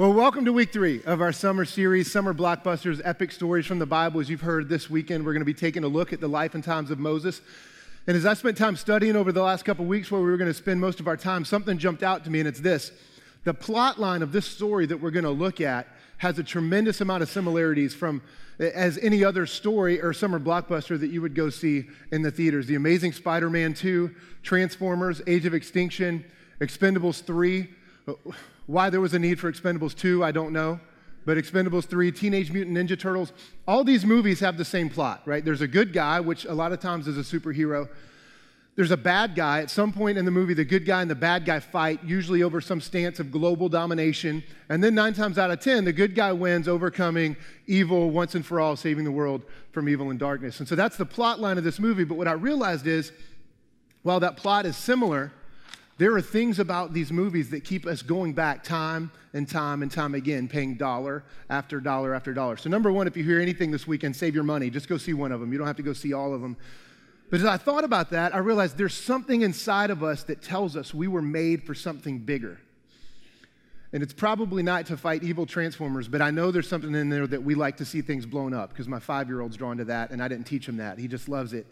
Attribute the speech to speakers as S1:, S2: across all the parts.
S1: Well, welcome to week three of our summer series, Summer Blockbusters Epic Stories from the Bible. As you've heard this weekend, we're going to be taking a look at the life and times of Moses. And as I spent time studying over the last couple weeks where we were going to spend most of our time, something jumped out to me, and it's this. The plot line of this story that we're going to look at has a tremendous amount of similarities from as any other story or summer blockbuster that you would go see in the theaters. The Amazing Spider Man 2, Transformers, Age of Extinction, Expendables 3. Why there was a need for Expendables 2, I don't know. But Expendables 3, Teenage Mutant Ninja Turtles, all these movies have the same plot, right? There's a good guy, which a lot of times is a superhero. There's a bad guy. At some point in the movie, the good guy and the bad guy fight, usually over some stance of global domination. And then nine times out of ten, the good guy wins, overcoming evil once and for all, saving the world from evil and darkness. And so that's the plot line of this movie. But what I realized is, while that plot is similar, there are things about these movies that keep us going back time and time and time again, paying dollar after dollar after dollar. So, number one, if you hear anything this weekend, save your money. Just go see one of them. You don't have to go see all of them. But as I thought about that, I realized there's something inside of us that tells us we were made for something bigger. And it's probably not to fight evil transformers, but I know there's something in there that we like to see things blown up because my five year old's drawn to that, and I didn't teach him that. He just loves it.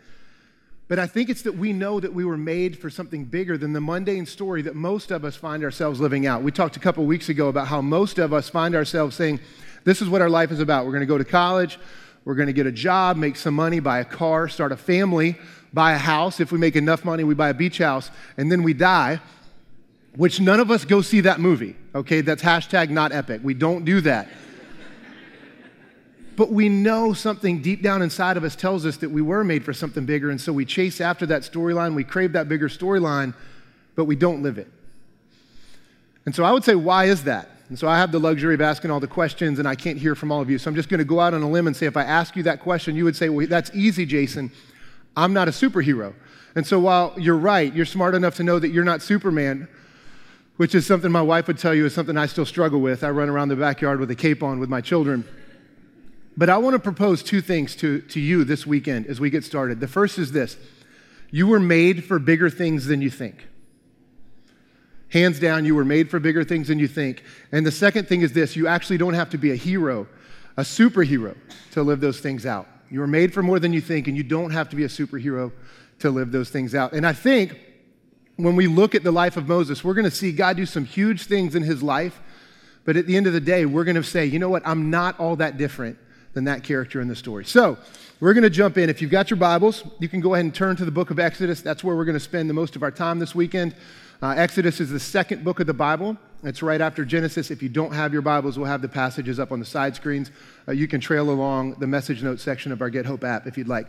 S1: But I think it's that we know that we were made for something bigger than the mundane story that most of us find ourselves living out. We talked a couple weeks ago about how most of us find ourselves saying, This is what our life is about. We're going to go to college, we're going to get a job, make some money, buy a car, start a family, buy a house. If we make enough money, we buy a beach house, and then we die, which none of us go see that movie. Okay, that's hashtag not epic. We don't do that but we know something deep down inside of us tells us that we were made for something bigger. And so we chase after that storyline, we crave that bigger storyline, but we don't live it. And so I would say, why is that? And so I have the luxury of asking all the questions, and I can't hear from all of you. So I'm just going to go out on a limb and say, if I ask you that question, you would say, well, that's easy, Jason. I'm not a superhero. And so while you're right, you're smart enough to know that you're not Superman, which is something my wife would tell you is something I still struggle with. I run around the backyard with a cape on with my children. But I want to propose two things to, to you this weekend as we get started. The first is this you were made for bigger things than you think. Hands down, you were made for bigger things than you think. And the second thing is this you actually don't have to be a hero, a superhero, to live those things out. You were made for more than you think, and you don't have to be a superhero to live those things out. And I think when we look at the life of Moses, we're going to see God do some huge things in his life. But at the end of the day, we're going to say, you know what? I'm not all that different than that character in the story. So, we're going to jump in. If you've got your Bibles, you can go ahead and turn to the book of Exodus. That's where we're going to spend the most of our time this weekend. Uh, Exodus is the second book of the Bible. It's right after Genesis. If you don't have your Bibles, we'll have the passages up on the side screens. Uh, you can trail along the message notes section of our Get Hope app if you'd like.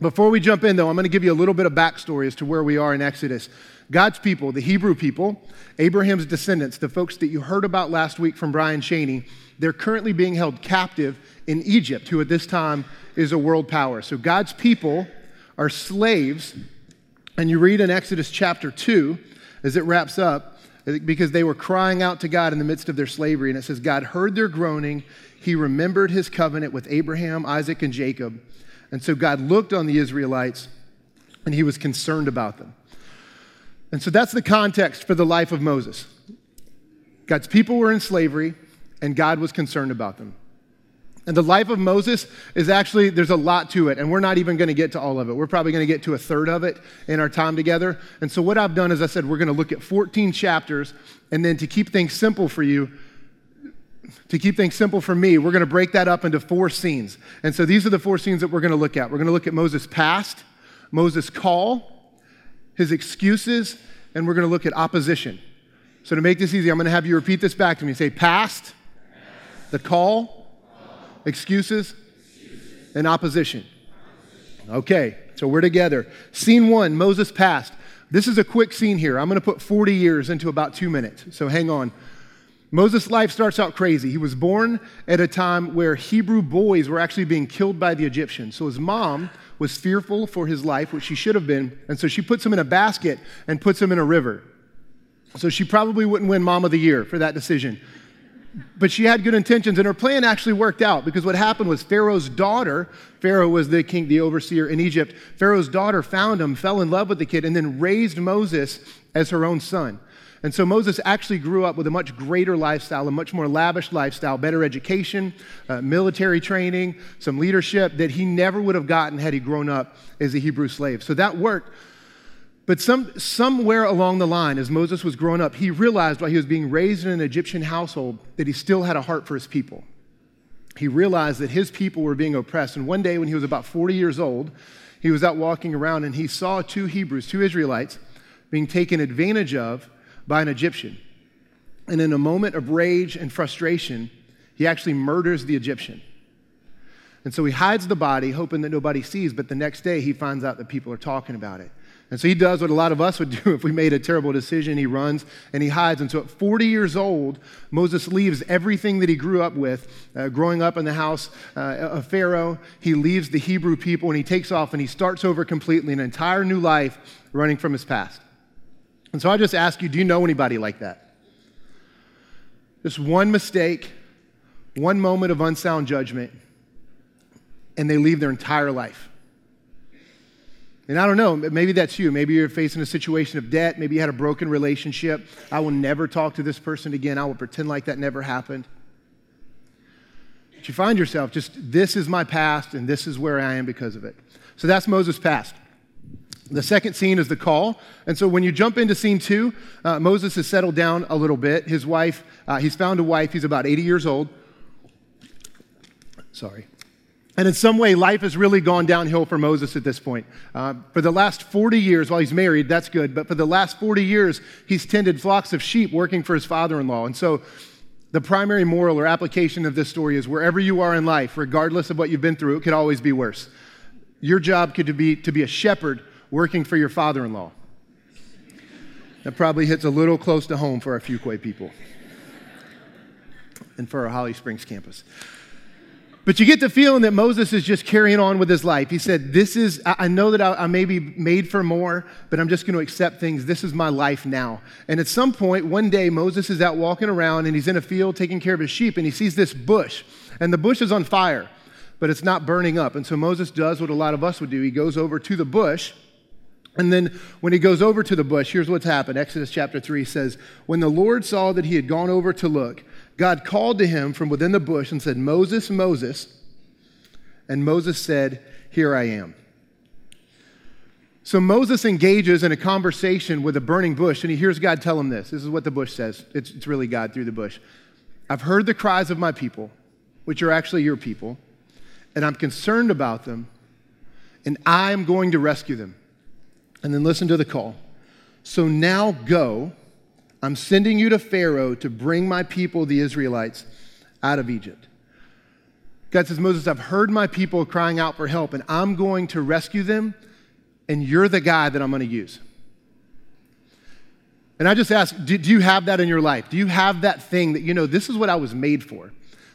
S1: Before we jump in, though, I'm going to give you a little bit of backstory as to where we are in Exodus. God's people, the Hebrew people, Abraham's descendants, the folks that you heard about last week from Brian Cheney, they're currently being held captive in Egypt, who at this time is a world power. So God's people are slaves. And you read in Exodus chapter 2, as it wraps up, because they were crying out to God in the midst of their slavery. And it says, God heard their groaning. He remembered his covenant with Abraham, Isaac, and Jacob. And so God looked on the Israelites and he was concerned about them. And so that's the context for the life of Moses. God's people were in slavery and God was concerned about them. And the life of Moses is actually, there's a lot to it, and we're not even going to get to all of it. We're probably going to get to a third of it in our time together. And so, what I've done is I said, we're going to look at 14 chapters, and then to keep things simple for you, to keep things simple for me, we're going to break that up into four scenes. And so, these are the four scenes that we're going to look at. We're going to look at Moses' past, Moses' call, his excuses, and we're going to look at opposition. So, to make this easy, I'm going to have you repeat this back to me. Say, past, the call, Excuses? And opposition. Okay, so we're together. Scene one Moses passed. This is a quick scene here. I'm going to put 40 years into about two minutes, so hang on. Moses' life starts out crazy. He was born at a time where Hebrew boys were actually being killed by the Egyptians. So his mom was fearful for his life, which she should have been, and so she puts him in a basket and puts him in a river. So she probably wouldn't win Mom of the Year for that decision but she had good intentions, and her plan actually worked out because what happened was Pharaoh's daughter, Pharaoh was the king, the overseer in Egypt, Pharaoh's daughter found him, fell in love with the kid, and then raised Moses as her own son. And so Moses actually grew up with a much greater lifestyle, a much more lavish lifestyle, better education, uh, military training, some leadership that he never would have gotten had he grown up as a Hebrew slave. So that worked. But some, somewhere along the line, as Moses was growing up, he realized while he was being raised in an Egyptian household that he still had a heart for his people. He realized that his people were being oppressed. And one day, when he was about 40 years old, he was out walking around and he saw two Hebrews, two Israelites, being taken advantage of by an Egyptian. And in a moment of rage and frustration, he actually murders the Egyptian. And so he hides the body, hoping that nobody sees, but the next day he finds out that people are talking about it. And so he does what a lot of us would do if we made a terrible decision. He runs and he hides. And so at 40 years old, Moses leaves everything that he grew up with, uh, growing up in the house uh, of Pharaoh. He leaves the Hebrew people and he takes off and he starts over completely an entire new life running from his past. And so I just ask you do you know anybody like that? Just one mistake, one moment of unsound judgment, and they leave their entire life. And I don't know, maybe that's you. Maybe you're facing a situation of debt. Maybe you had a broken relationship. I will never talk to this person again. I will pretend like that never happened. But you find yourself just, this is my past and this is where I am because of it. So that's Moses' past. The second scene is the call. And so when you jump into scene two, uh, Moses has settled down a little bit. His wife, uh, he's found a wife. He's about 80 years old. Sorry. And in some way, life has really gone downhill for Moses at this point. Uh, for the last 40 years, while he's married, that's good, but for the last 40 years, he's tended flocks of sheep working for his father in law. And so, the primary moral or application of this story is wherever you are in life, regardless of what you've been through, it could always be worse. Your job could be to be a shepherd working for your father in law. That probably hits a little close to home for our Fuquay people and for our Holly Springs campus. But you get the feeling that Moses is just carrying on with his life. He said, This is, I know that I, may be made for more, but I'm just going to accept things. This is my life now. And at some point, one day, Moses is out walking around and he's in a field taking care of his sheep and he sees this bush. And the bush is on fire, but it's not burning up. And so Moses does what a lot of us would do he goes over to the bush and then when he goes over to the bush, here's what's happened. Exodus chapter 3 says, When the Lord saw that he had gone over to look, God called to him from within the bush and said, Moses, Moses. And Moses said, Here I am. So Moses engages in a conversation with a burning bush, and he hears God tell him this. This is what the bush says. It's, it's really God through the bush. I've heard the cries of my people, which are actually your people, and I'm concerned about them, and I'm going to rescue them. And then listen to the call. So now go. I'm sending you to Pharaoh to bring my people, the Israelites, out of Egypt. God says, Moses, I've heard my people crying out for help, and I'm going to rescue them, and you're the guy that I'm going to use. And I just ask, do, do, you have that in your life? Do you have that thing that, you know, this is what I was made for?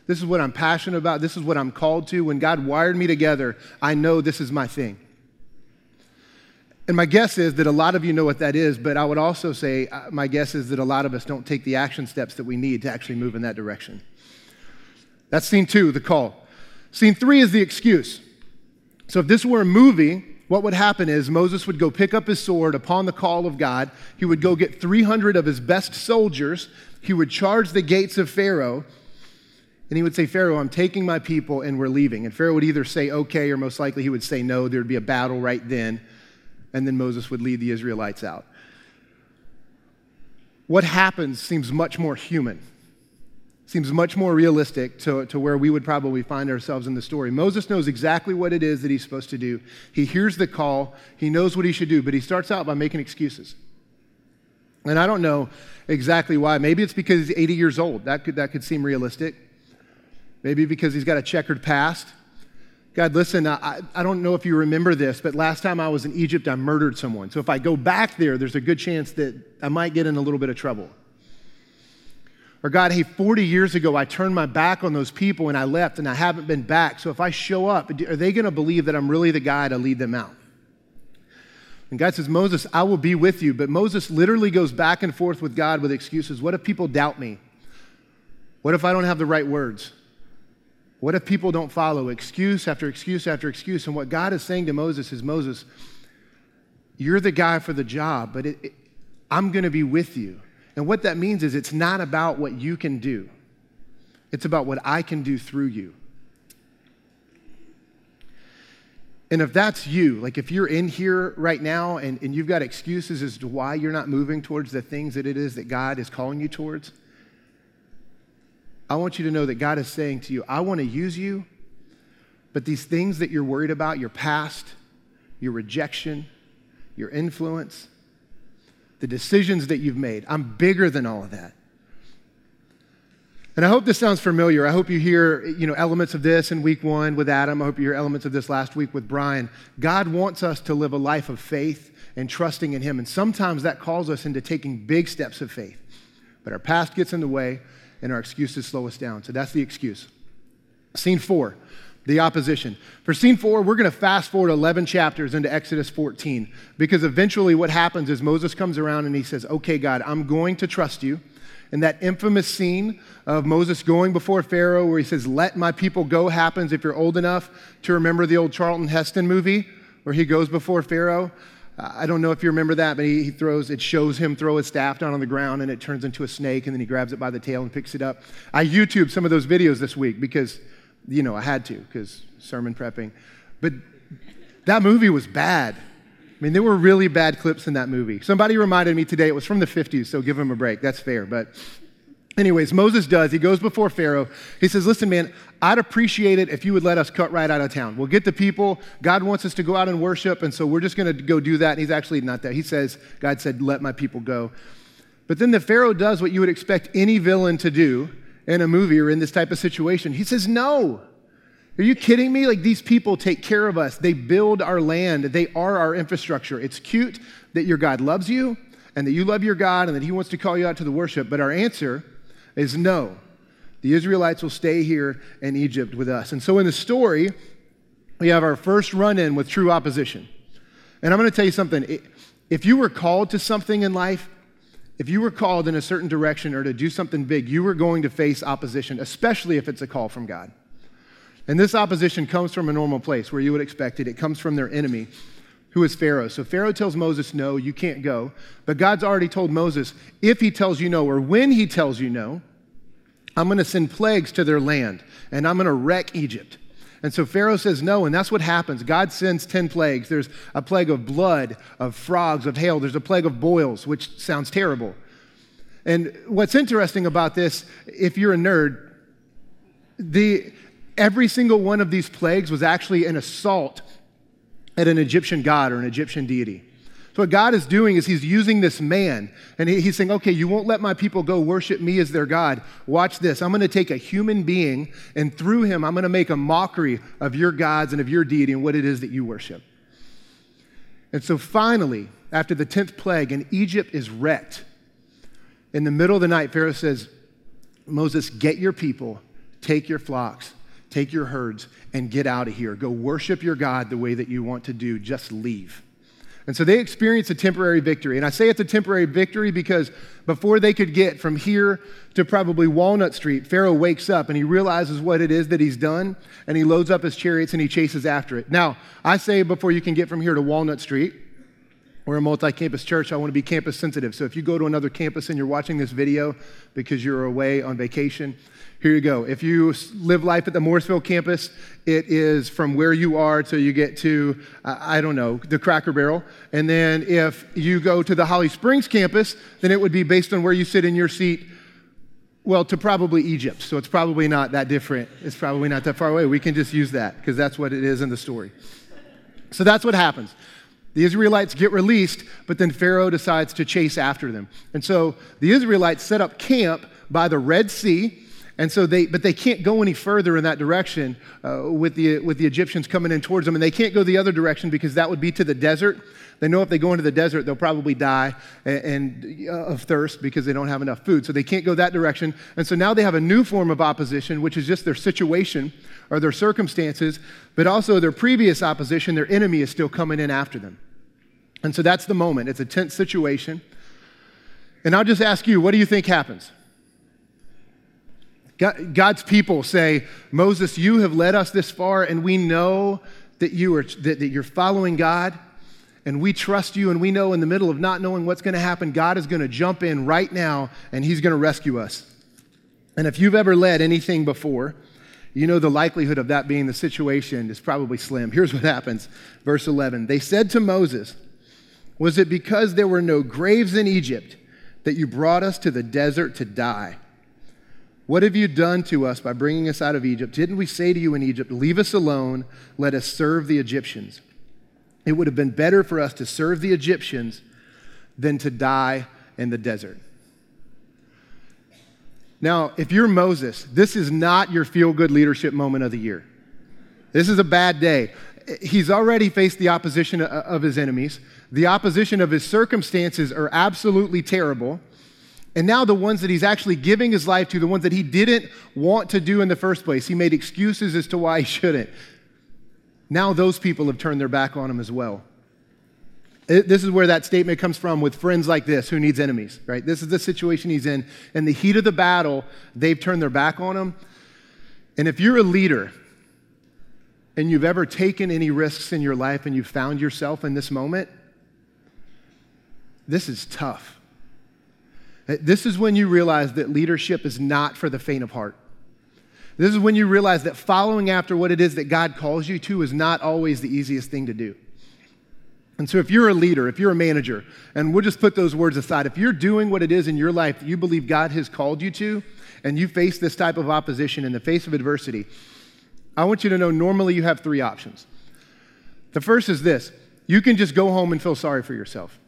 S1: This is what I'm passionate about. This is what I'm called to. When God wired me together, I know this is my thing. And my guess is that a lot of you know what that is, but I would also say uh, my guess is that a lot of us don't take the action steps that we need to actually move in that direction. That's scene two, the call. Scene three is the excuse. So if this were a movie, what would happen is Moses would go pick up his sword upon the call of God. He would go get 300 of his best soldiers. He would charge the gates of Pharaoh. And he would say, Pharaoh, I'm taking my people and we're leaving. And Pharaoh would either say okay, or most likely he would say no. There would be a battle right then and then Moses would lead the Israelites out. What happens seems much more human, seems much more realistic to, to where we would probably find ourselves in the story. Moses knows exactly what it is that he's supposed to do. He hears the call, he knows what he should do, but he starts out by making excuses. And I don't know exactly why. Maybe it's because he's 80 years old. That could, that could seem realistic. Maybe because he's got a checkered past. God, listen, I, I don't know if you remember this, but last time I was in Egypt, I murdered someone. So if I go back there, there's a good chance that I might get in a little bit of trouble. Or God, hey, 40 years ago, I turned my back on those people and I left and I haven't been back. So if I show up, are they going to believe that I'm really the guy to lead them out? And God says, Moses, I will be with you. But Moses literally goes back and forth with God with excuses. What if people doubt me? What if I don't have the right words? What if people don't follow excuse after excuse after excuse? And what God is saying to Moses is Moses, you're the guy for the job, but it, it, I'm going to be with you. And what that means is it's not about what you can do, it's about what I can do through you. And if that's you, like if you're in here right now and, and you've got excuses as to why you're not moving towards the things that it is that God is calling you towards, I want you to know that God is saying to you, I want to use you, but these things that you're worried about, your past, your rejection, your influence, the decisions that you've made, I'm bigger than all of that. And I hope this sounds familiar. I hope you hear, you know, elements of this in week one with Adam. I hope you hear elements of this last week with Brian. God wants us to live a life of faith and trusting in Him. And sometimes that calls us into taking big steps of faith. But our past gets in the way and our excuses slow us down. So that's the excuse. Scene four, the opposition. For scene four, we're going to fast forward 11 chapters into Exodus 14 because eventually what happens is Moses comes around and he says, Okay, God, I'm going to trust you and that infamous scene of Moses going before Pharaoh where he says, Let my people go happens if you're old enough to remember the old Charlton Heston movie where he goes before Pharaoh. I don't know if you remember that, but he, he, throws, it shows him throw his staff down on the ground and it turns into a snake and then he grabs it by the tail and picks it up. I YouTube some of those videos this week because, you know, I had to because sermon prepping. But that movie was bad. I mean, there were really bad clips in that movie. Somebody reminded me today it was from the 50s, so give him a break. That's fair. But, anyways, Moses does. He goes before Pharaoh. He says, Listen, man, I'd appreciate it if you would let us cut right out of town. We'll get the people. God wants us to go out and worship, and so we're just going to go do that. And he's actually not that. He says, God said, Let my people go. But then the Pharaoh does what you would expect any villain to do in a movie or in this type of situation. He says, No. Are you kidding me? Like these people take care of us. They build our land. They are our infrastructure. It's cute that your God loves you and that you love your God and that he wants to call you out to the worship. But our answer is no. The Israelites will stay here in Egypt with us. And so in the story, we have our first run in with true opposition. And I'm going to tell you something. If you were called to something in life, if you were called in a certain direction or to do something big, you were going to face opposition, especially if it's a call from God. And this opposition comes from a normal place where you would expect it. It comes from their enemy, who is Pharaoh. So Pharaoh tells Moses, No, you can't go. But God's already told Moses, if he tells you no, or when he tells you no, I'm going to send plagues to their land, and I'm going to wreck Egypt. And so Pharaoh says no, and that's what happens. God sends 10 plagues. There's a plague of blood, of frogs, of hail. There's a plague of boils, which sounds terrible. And what's interesting about this, if you're a nerd, the, every single one of these plagues was actually an assault at an Egyptian god or an Egyptian deity. So, what God is doing is He's using this man, and He's saying, Okay, you won't let my people go worship me as their God. Watch this. I'm going to take a human being, and through him, I'm going to make a mockery of your gods and of your deity and what it is that you worship. And so, finally, after the 10th plague, and Egypt is wrecked, in the middle of the night, Pharaoh says, Moses, get your people, take your flocks, take your herds, and get out of here. Go worship your God the way that you want to do. Just leave. And so they experience a temporary victory. And I say it's a temporary victory because before they could get from here to probably Walnut Street, Pharaoh wakes up and he realizes what it is that he's done and he loads up his chariots and he chases after it. Now, I say before you can get from here to Walnut Street, we're a multi campus church. I want to be campus sensitive. So if you go to another campus and you're watching this video because you're away on vacation, here you go. If you live life at the Morrisville campus, it is from where you are till you get to, I don't know, the Cracker Barrel. And then if you go to the Holly Springs campus, then it would be based on where you sit in your seat, well, to probably Egypt. So it's probably not that different. It's probably not that far away. We can just use that because that's what it is in the story. So that's what happens. The Israelites get released, but then Pharaoh decides to chase after them. And so the Israelites set up camp by the Red Sea. And so they, but they can't go any further in that direction uh, with, the, with the Egyptians coming in towards them. And they can't go the other direction because that would be to the desert. They know if they go into the desert, they'll probably die and, and uh, of thirst because they don't have enough food. So they can't go that direction. And so now they have a new form of opposition, which is just their situation or their circumstances, but also their previous opposition, their enemy is still coming in after them. And so that's the moment. It's a tense situation. And I'll just ask you, what do you think happens? God's people say, Moses, you have led us this far, and we know that, you are, that, that you're following God. and we trust you, and we know in the middle of not knowing what's going to happen, God is going to jump in right now and He's going to rescue us. And if you've ever led anything before, you know the likelihood of that being the situation is probably slim. Here's what happens. Verse 11 They said to Moses, Was it because there were no graves in Egypt that you brought us to the desert to die? What have you done to us by bringing us out of Egypt? Didn't we say to you in Egypt, Leave us alone, let us serve the Egyptians? It would have been better for us to serve the Egyptians than to die in the desert. Now, if you're Moses, this is not your feel good leadership moment of the year. This is a bad day. He's already faced the opposition uh, of his enemies. The opposition of his circumstances are absolutely terrible. And now the ones that he's actually giving his life to, the ones that he didn't want to do in the first place, he made excuses as to why he shouldn't. Now those people have turned their back on him as well. This is where that statement comes from with friends like this who needs enemies, right? This is the situation he's in. In the heat of the battle, they've turned their back on him. And if you're a leader and you've ever taken any risks in your life and you've found yourself in this moment, this is tough. This is when you realize that leadership is not for the faint of heart. This is when you realize that following after what it is that God calls you to is not always the easiest thing to do. And so, if you're a leader, if you're a manager, and we'll just put those words aside, if you're doing what it is in your life that you believe God has called you to, and you face this type of opposition in the face of adversity, I want you to know normally you have three options. The first is this you can just go home and feel sorry for yourself.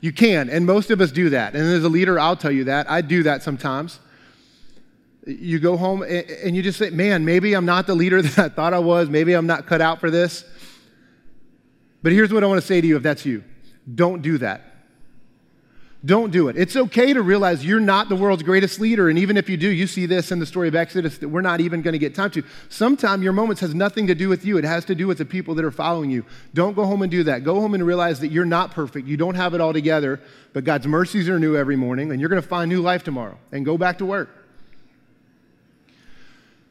S1: You can, and most of us do that. And as a leader, I'll tell you that. I do that sometimes. You go home and you just say, man, maybe I'm not the leader that I thought I was. Maybe I'm not cut out for this. But here's what I want to say to you if that's you don't do that. Don't do it. It's okay to realize you're not the world's greatest leader. And even if you do, you see this in the story of Exodus that we're not even going to get time to. Sometimes your moments has nothing to do with you. It has to do with the people that are following you. Don't go home and do that. Go home and realize that you're not perfect. You don't have it all together, but God's mercies are new every morning, and you're going to find new life tomorrow and go back to work.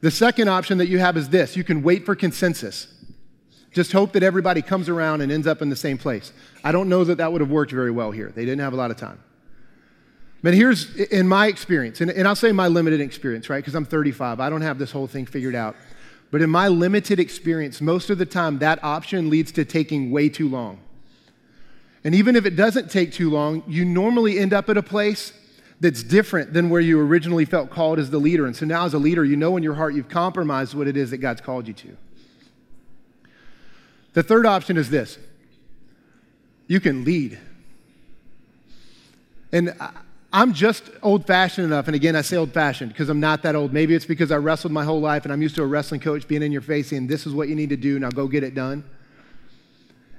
S1: The second option that you have is this you can wait for consensus. Just hope that everybody comes around and ends up in the same place. I don't know that that would have worked very well here. They didn't have a lot of time. But here's, in my experience, and, and I'll say my limited experience, right? Because I'm 35. I don't have this whole thing figured out. But in my limited experience, most of the time, that option leads to taking way too long. And even if it doesn't take too long, you normally end up at a place that's different than where you originally felt called as the leader. And so now, as a leader, you know in your heart you've compromised what it is that God's called you to. The third option is this you can lead. And I'm just old fashioned enough, and again, I say old fashioned because I'm not that old. Maybe it's because I wrestled my whole life and I'm used to a wrestling coach being in your face saying, This is what you need to do, now go get it done.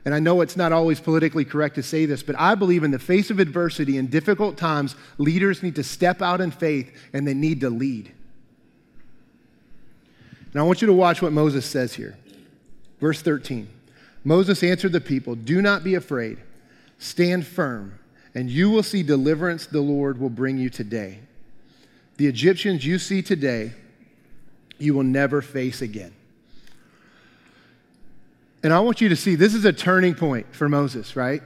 S1: And I know it's not always politically correct to say this, but I believe in the face of adversity and difficult times, leaders need to step out in faith and they need to lead. And I want you to watch what Moses says here. Verse 13. Moses answered the people, Do not be afraid. Stand firm, and you will see deliverance the Lord will bring you today. The Egyptians you see today, you will never face again. And I want you to see this is a turning point for Moses, right?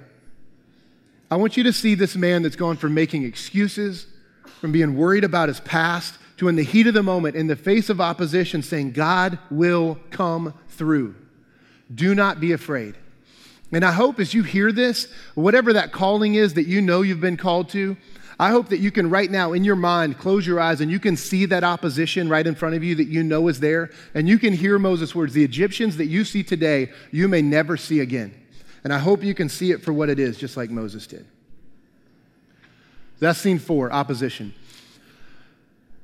S1: I want you to see this man that's gone from making excuses, from being worried about his past, to in the heat of the moment, in the face of opposition, saying, God will come through. Do not be afraid. And I hope as you hear this, whatever that calling is that you know you've been called to, I hope that you can right now in your mind close your eyes and you can see that opposition right in front of you that you know is there. And you can hear Moses' words the Egyptians that you see today, you may never see again. And I hope you can see it for what it is, just like Moses did. That's scene four opposition.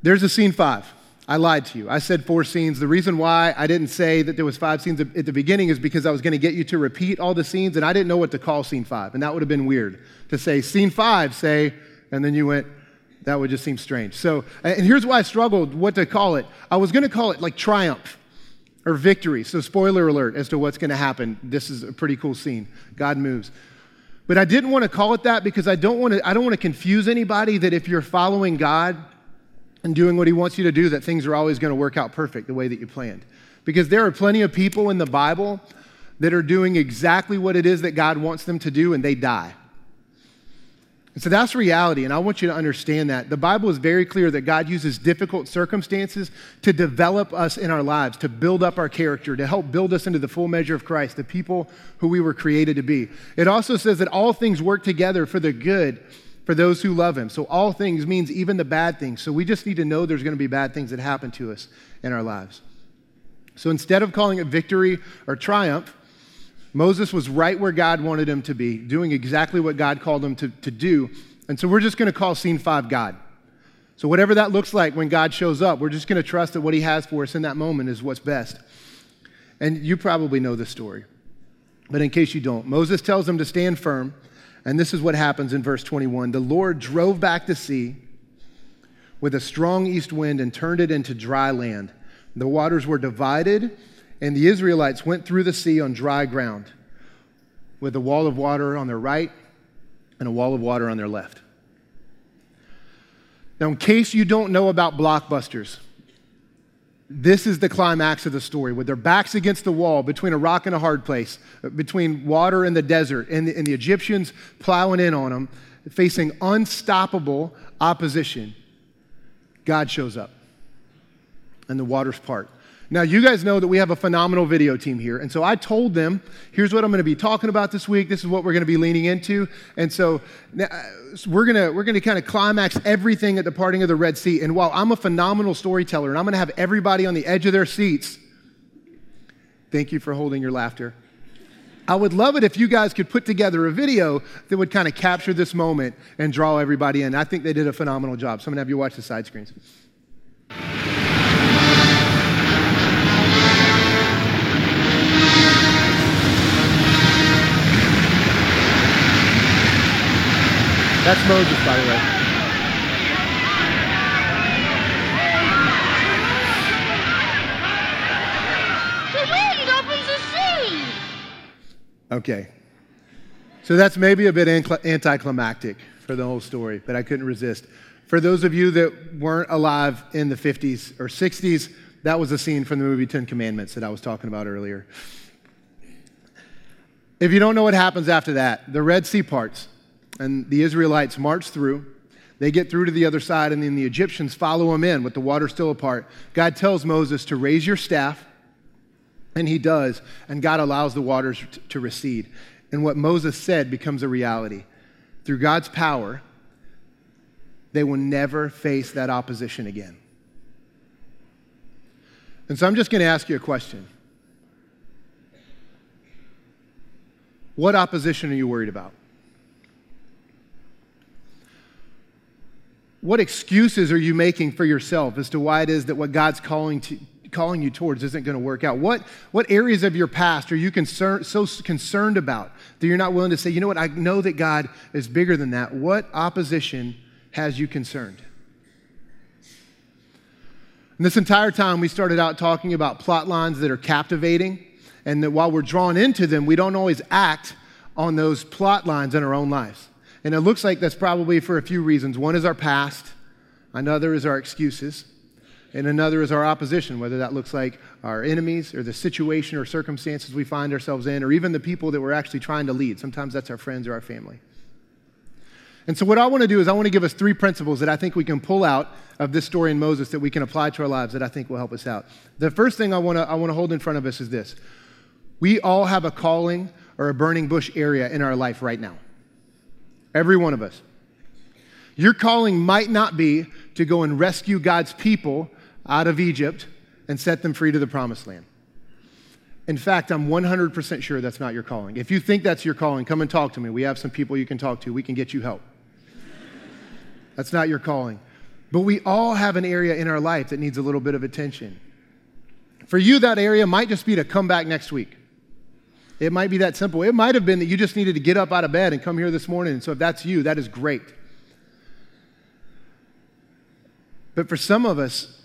S1: There's a scene five. I lied to you. I said four scenes. The reason why I didn't say that there was five scenes at the beginning is because I was going to get you to repeat all the scenes, and I didn't know what to call scene five, and that would have been weird to say scene five, say, and then you went. That would just seem strange. So, and here's why I struggled what to call it. I was going to call it like triumph or victory. So, spoiler alert as to what's going to happen. This is a pretty cool scene. God moves. But I didn't want to call it that because I don't want to, I don't want to confuse anybody that if you're following God, and doing what he wants you to do, that things are always going to work out perfect the way that you planned. Because there are plenty of people in the Bible that are doing exactly what it is that God wants them to do and they die. And so that's reality, and I want you to understand that. The Bible is very clear that God uses difficult circumstances to develop us in our lives, to build up our character, to help build us into the full measure of Christ, the people who we were created to be. It also says that all things work together for the good for those who love Him. So all things means even the bad things. So we just need to know there's going to be bad things that happen to us in our lives. So instead of calling it victory or triumph, Moses was right where God wanted him to be, doing exactly what God called him to, to do. And so we're just going to call scene five God. So, whatever that looks like when God shows up, we're just going to trust that what he has for us in that moment is what's best. And you probably know the story. But in case you don't, Moses tells them to stand firm. And this is what happens in verse 21. The Lord drove back the sea with a strong east wind and turned it into dry land. The waters were divided and the Israelites went through the sea on dry ground with a wall of water on their right and a wall of water on their left. Now, in case you don't know about blockbusters, this is the climax of the story with their backs against the wall between a rock and a hard place, between water and the desert, and the, and the Egyptians plowing in on them, facing unstoppable opposition. God shows up and the waters part. Now, you guys know that we have a phenomenal video team here. And so I told them, here's what I'm going to be talking about this week. This is what we're going to be leaning into. And so uh, we're going to, we're going to kind of climax everything at the parting of the Red Sea. And while I'm a phenomenal storyteller and I'm going to have everybody on the edge of their seats, thank you for holding your laughter. I would love it if you guys could put together a video that would kind of capture this moment and draw everybody in. I think they did a phenomenal job. So I'm going to have you watch the side screens. That's Moses, by the way.
S2: The wind opens the sea.
S1: Okay. So that's maybe a bit anticlimactic for the whole story, but I couldn't resist. For those of you that weren't alive in the 50s or 60s, that was a scene from the movie Ten Commandments that I was talking about earlier. If you don't know what happens after that, the Red Sea parts and the Israelites march through. They get through to the other side, and then the Egyptians follow them in with the water still apart. God tells Moses to raise your staff, and he does, and God allows the waters to recede. And what Moses said becomes a reality. Through God's power, they will never face that opposition again. And so I'm just going to ask you a question. What opposition are you worried about? What excuses are you making for yourself as to why it is that what God's calling, to, calling you towards isn't going to work out? What, what areas of your past are you concern, so concerned about that you're not willing to say, you know what, I know that God is bigger than that? What opposition has you concerned? And this entire time, we started out talking about plot lines that are captivating, and that while we're drawn into them, we don't always act on those plot lines in our own lives. And it looks like that's probably for a few reasons. One is our past, another is our excuses, and another is our opposition, whether that looks like our enemies or the situation or circumstances we find ourselves in, or even the people that we're actually trying to lead. Sometimes that's our friends or our family. And so, what I want to do is, I want to give us three principles that I think we can pull out of this story in Moses that we can apply to our lives that I think will help us out. The first thing I want to, I want to hold in front of us is this we all have a calling or a burning bush area in our life right now. Every one of us. Your calling might not be to go and rescue God's people out of Egypt and set them free to the promised land. In fact, I'm 100% sure that's not your calling. If you think that's your calling, come and talk to me. We have some people you can talk to. We can get you help. That's not your calling. But we all have an area in our life that needs a little bit of attention. For you, that area might just be to come back next week. It might be that simple. It might have been that you just needed to get up out of bed and come here this morning. And so if that's you, that is great. But for some of us,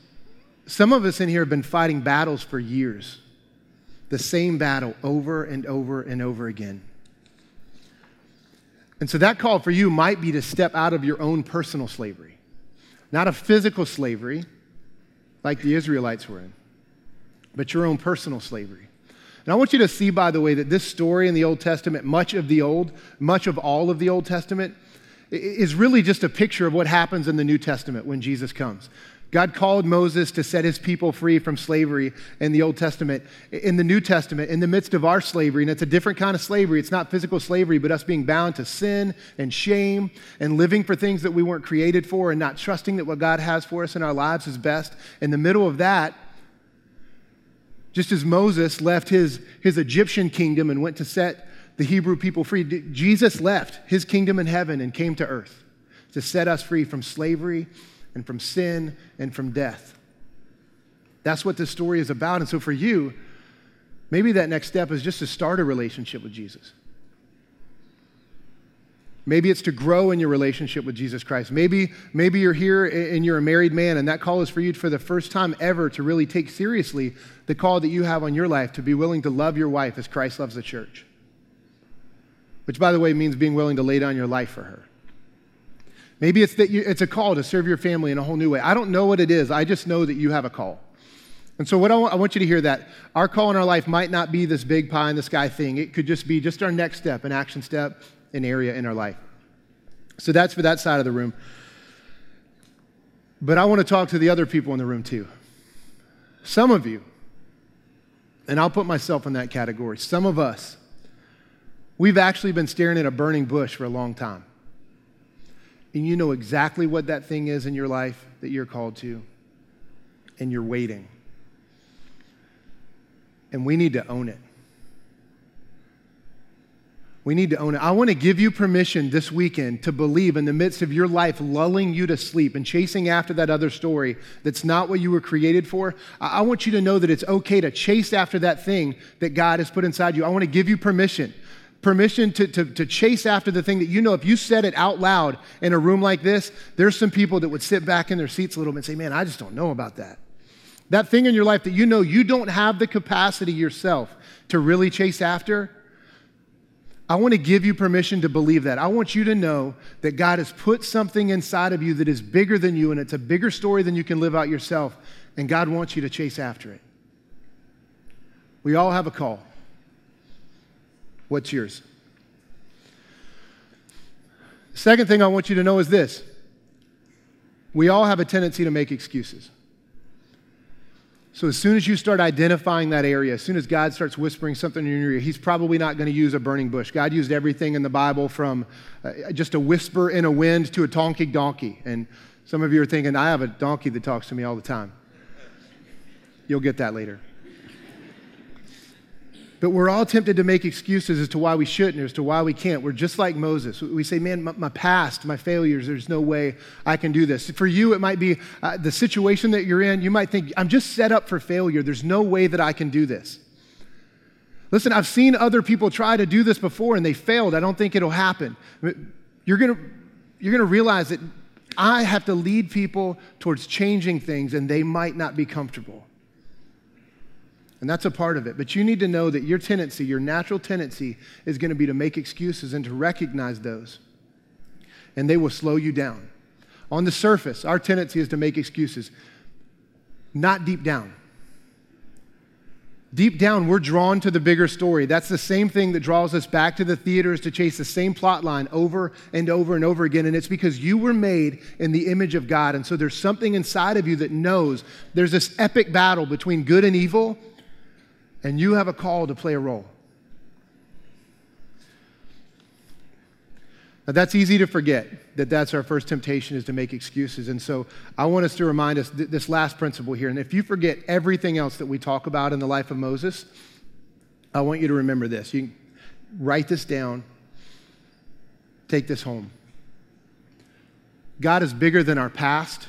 S1: some of us in here have been fighting battles for years. The same battle over and over and over again. And so that call for you might be to step out of your own personal slavery, not a physical slavery like the Israelites were in, but your own personal slavery. And I want you to see, by the way, that this story in the Old Testament, much of the Old, much of all of the Old Testament, is really just a picture of what happens in the New Testament when Jesus comes. God called Moses to set his people free from slavery in the Old Testament. In the New Testament, in the midst of our slavery, and it's a different kind of slavery, it's not physical slavery, but us being bound to sin and shame and living for things that we weren't created for and not trusting that what God has for us in our lives is best. In the middle of that, just as Moses left his, his Egyptian kingdom and went to set the Hebrew people free, Jesus left his kingdom in heaven and came to earth to set us free from slavery and from sin and from death. That's what this story is about. And so for you, maybe that next step is just to start a relationship with Jesus. Maybe it's to grow in your relationship with Jesus Christ. Maybe, maybe you're here and you're a married man, and that call is for you for the first time ever to really take seriously the call that you have on your life to be willing to love your wife as Christ loves the church. Which, by the way, means being willing to lay down your life for her. Maybe it's that you, it's a call to serve your family in a whole new way. I don't know what it is. I just know that you have a call. And so, what I want, I want you to hear that our call in our life might not be this big pie in the sky thing. It could just be just our next step, an action step, an area in our life. So that's for that side of the room. But I want to talk to the other people in the room too. Some of you, and I'll put myself in that category, some of us, we've actually been staring at a burning bush for a long time and you know exactly what that thing is in your life that you're called to, and you're waiting. And we need to own it. We need to own it. I want to give you permission this weekend to believe in the midst of your life lulling you to sleep and chasing after that other story that's not what you were created for. I want you to know that it's okay to chase after that thing that God has put inside you. I want to give you permission permission to, to, to chase after the thing that you know if you said it out loud in a room like this, there's some people that would sit back in their seats a little bit and say, Man, I just don't know about that. That thing in your life that you know you don't have the capacity yourself to really chase after. I want to give you permission to believe that. I want you to know that God has put something inside of you that is bigger than you, and it's a bigger story than you can live out yourself, and God wants you to chase after it. We all have a call. What's yours? Second thing I want you to know is this we all have a tendency to make excuses. So, as soon as you start identifying that area, as soon as God starts whispering something in your ear, He's probably not going to use a burning bush. God used everything in the Bible from uh, just a whisper in a wind to a talking donkey. And some of you are thinking, I have a donkey that talks to me all the time. You'll get that later. But we're all tempted to make excuses as to why we shouldn't, as to why we can't. We're just like Moses. We say, man, my, my past, my failures, there's no way I can do this. For you, it might be uh, the situation that you're in. You might think, I'm just set up for failure. There's no way that I can do this. Listen, I've seen other people try to do this before and they failed. I don't think it'll happen. You're going to you're going to realize that I have to lead people towards changing things and they might not be comfortable. And that's a part of it. But you need to know that your tendency, your natural tendency, is going to be to make excuses and to recognize those. And they will slow you down. On the surface, our tendency is to make excuses, not deep down. Deep down, we're drawn to the bigger story. That's the same thing that draws us back to the theaters to chase the same plot line over and over and over again. And it's because you were made in the image of God. And so there's something inside of you that knows there's this epic battle between good and evil and you have a call to play a role. Now, that's easy to forget that that's our first temptation is to make excuses. And so I want us to remind us th- this last principle here. And if you forget everything else that we talk about in the life of Moses, I want you to remember this. You write this down, take this home. God is bigger than our past,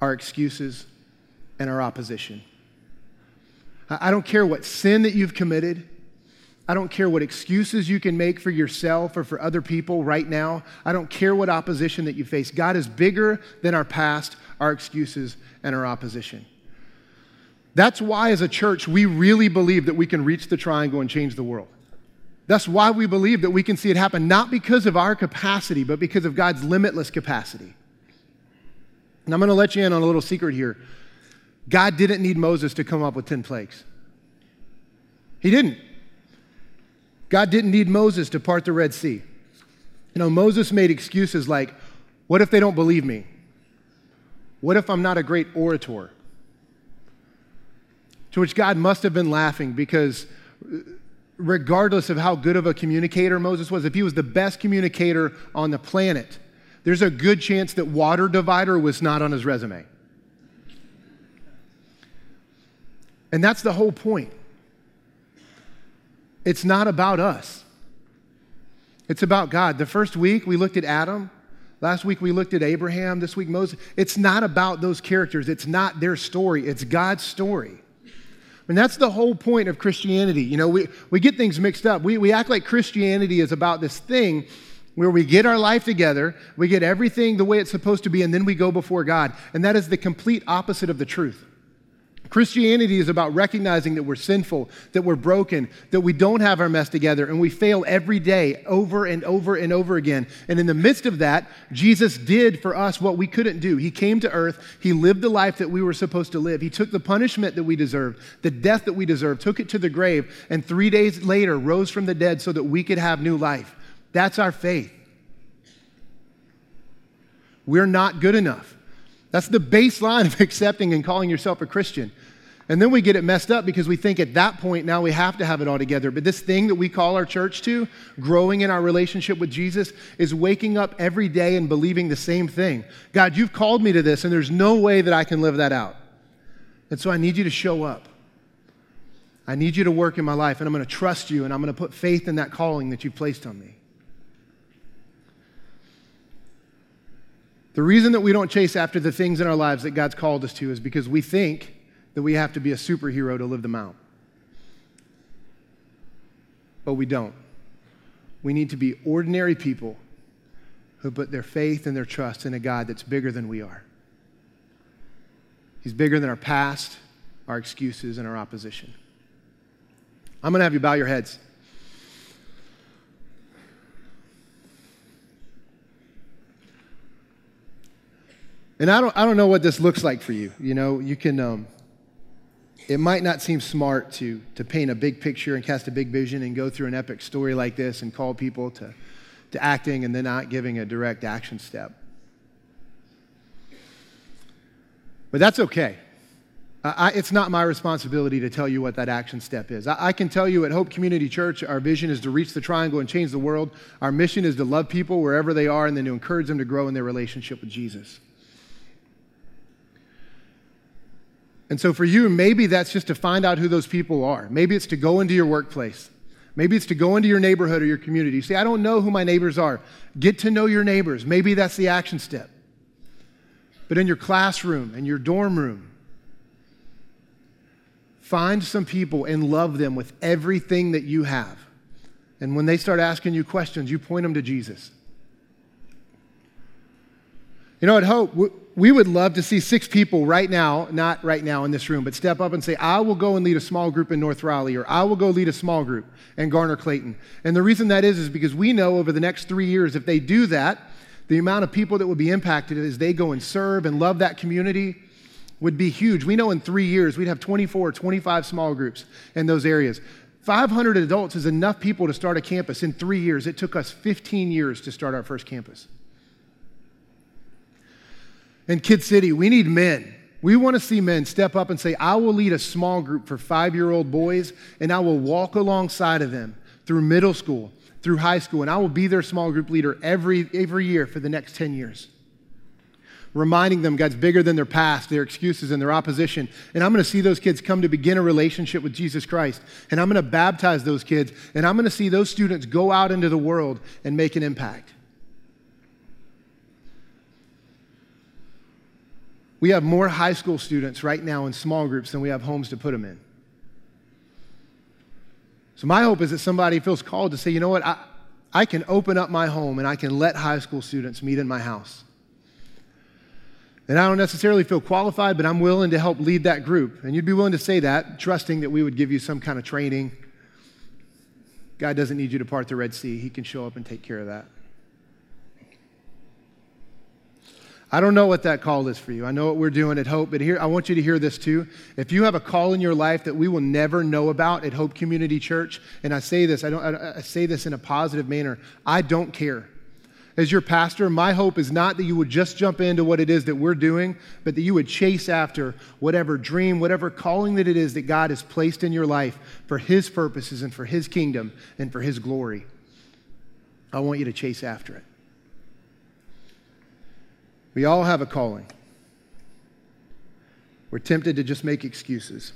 S1: our excuses, and our opposition. I don't care what sin that you've committed. I don't care what excuses you can make for yourself or for other people right now. I don't care what opposition that you face. God is bigger than our past, our excuses, and our opposition. That's why, as a church, we really believe that we can reach the triangle and change the world. That's why we believe that we can see it happen, not because of our capacity, but because of God's limitless capacity. And I'm going to let you in on a little secret here. God didn't need Moses to come up with 10 plagues. He didn't. God didn't need Moses to part the Red Sea. You know, Moses made excuses like, what if they don't believe me? What if I'm not a great orator? To which God must have been laughing because, regardless of how good of a communicator Moses was, if he was the best communicator on the planet, there's a good chance that water divider was not on his resume. And that's the whole point. It's not about us, it's about God. The first week we looked at Adam. Last week we looked at Abraham. This week Moses. It's not about those characters. It's not their story. It's God's story. And that's the whole point of Christianity. You know, we, we get things mixed up. We, we act like Christianity is about this thing where we get our life together, we get everything the way it's supposed to be, and then we go before God. And that is the complete opposite of the truth. Christianity is about recognizing that we're sinful, that we're broken, that we don't have our mess together, and we fail every day over and over and over again. And in the midst of that, Jesus did for us what we couldn't do. He came to earth, He lived the life that we were supposed to live. He took the punishment that we deserved, the death that we deserved, took it to the grave, and three days later rose from the dead so that we could have new life. That's our faith. We're not good enough. That's the baseline of accepting and calling yourself a Christian. And then we get it messed up because we think at that point now we have to have it all together. But this thing that we call our church to, growing in our relationship with Jesus, is waking up every day and believing the same thing. God, you've called me to this, and there's no way that I can live that out. And so I need you to show up. I need you to work in my life, and I'm going to trust you, and I'm going to put faith in that calling that you've placed on me. The reason that we don't chase after the things in our lives that God's called us to is because we think that we have to be a superhero to live them out. But we don't. We need to be ordinary people who put their faith and their trust in a God that's bigger than we are. He's bigger than our past, our excuses, and our opposition. I'm going to have you bow your heads. And I don't, I don't know what this looks like for you. You know, you can, um, it might not seem smart to, to paint a big picture and cast a big vision and go through an epic story like this and call people to, to acting and then not giving a direct action step. But that's okay. I, it's not my responsibility to tell you what that action step is. I, I, can tell you at Hope Community Church, our vision is to reach the triangle and change the world. Our mission is to love people wherever they are and then to encourage them to grow in their relationship with Jesus. And so for you, maybe that's just to find out who those people are. Maybe it's to go into your workplace. Maybe it's to go into your neighborhood or your community. Say, I don't know who my neighbors are. Get to know your neighbors. Maybe that's the action step. But in your classroom, in your dorm room, find some people and love them with everything that you have. And when they start asking you questions, you point them to Jesus. You know, at Hope, we would love to see six people right now, not right now in this room, but step up and say, I will go and lead a small group in North Raleigh, or I will go lead a small group in Garner Clayton. And the reason that is, is because we know over the next three years, if they do that, the amount of people that would be impacted as they go and serve and love that community would be huge. We know in three years, we'd have 24 25 small groups in those areas. 500 adults is enough people to start a campus in three years. It took us 15 years to start our first campus in Kid City, we need men. We want to see men step up and say, I will lead a small group for five year old boys, and I will walk alongside of them through middle school, through high school, and I will be their small group leader every, every year for the next 10 years. Reminding them God's bigger than their past, their excuses, and their opposition. And I'm going to see those kids come to begin a relationship with Jesus Christ. And I'm going to baptize those kids. And I'm going to see those students go out into the world and make an impact. We have more high school students right now in small groups than we have homes to put them in. So, my hope is that somebody feels called to say, you know what, I, I can open up my home and I can let high school students meet in my house. And I don't necessarily feel qualified, but I'm willing to help lead that group. And you'd be willing to say that, trusting that we would give you some kind of training. God doesn't need you to part the Red Sea, He can show up and take care of that. I don't know what that call is for you. I know what we're doing at Hope, but here I want you to hear this too. If you have a call in your life that we will never know about at Hope Community Church, and I say this, I don't I, say this in a positive manner. I don't care. As your pastor, my hope is not that you would just jump into what it is that we're doing, but that you would chase after whatever dream, whatever calling that it is that God has placed in your life for His purposes and for His kingdom and for His glory. I want you to chase after it. We all have a calling. We're tempted to just make excuses.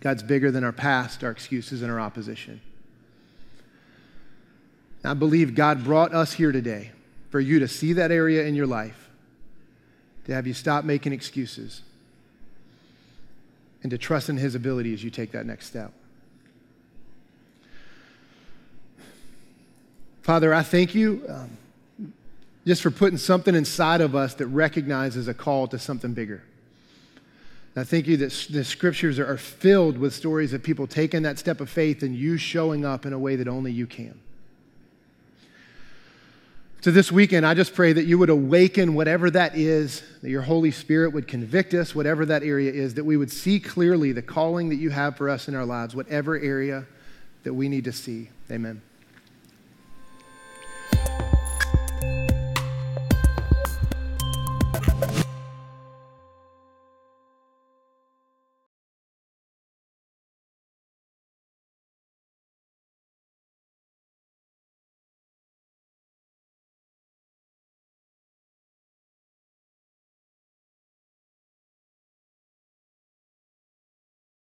S1: God's bigger than our past, our excuses, and our opposition. I believe God brought us here today for you to see that area in your life, to have you stop making excuses, and to trust in His ability as you take that next step. Father, I thank you. Um, just for putting something inside of us that recognizes a call to something bigger. And I thank you that the scriptures are filled with stories of people taking that step of faith and you showing up in a way that only you can. So, this weekend, I just pray that you would awaken whatever that is, that your Holy Spirit would convict us, whatever that area is, that we would see clearly the calling that you have for us in our lives, whatever area that we need to see. Amen.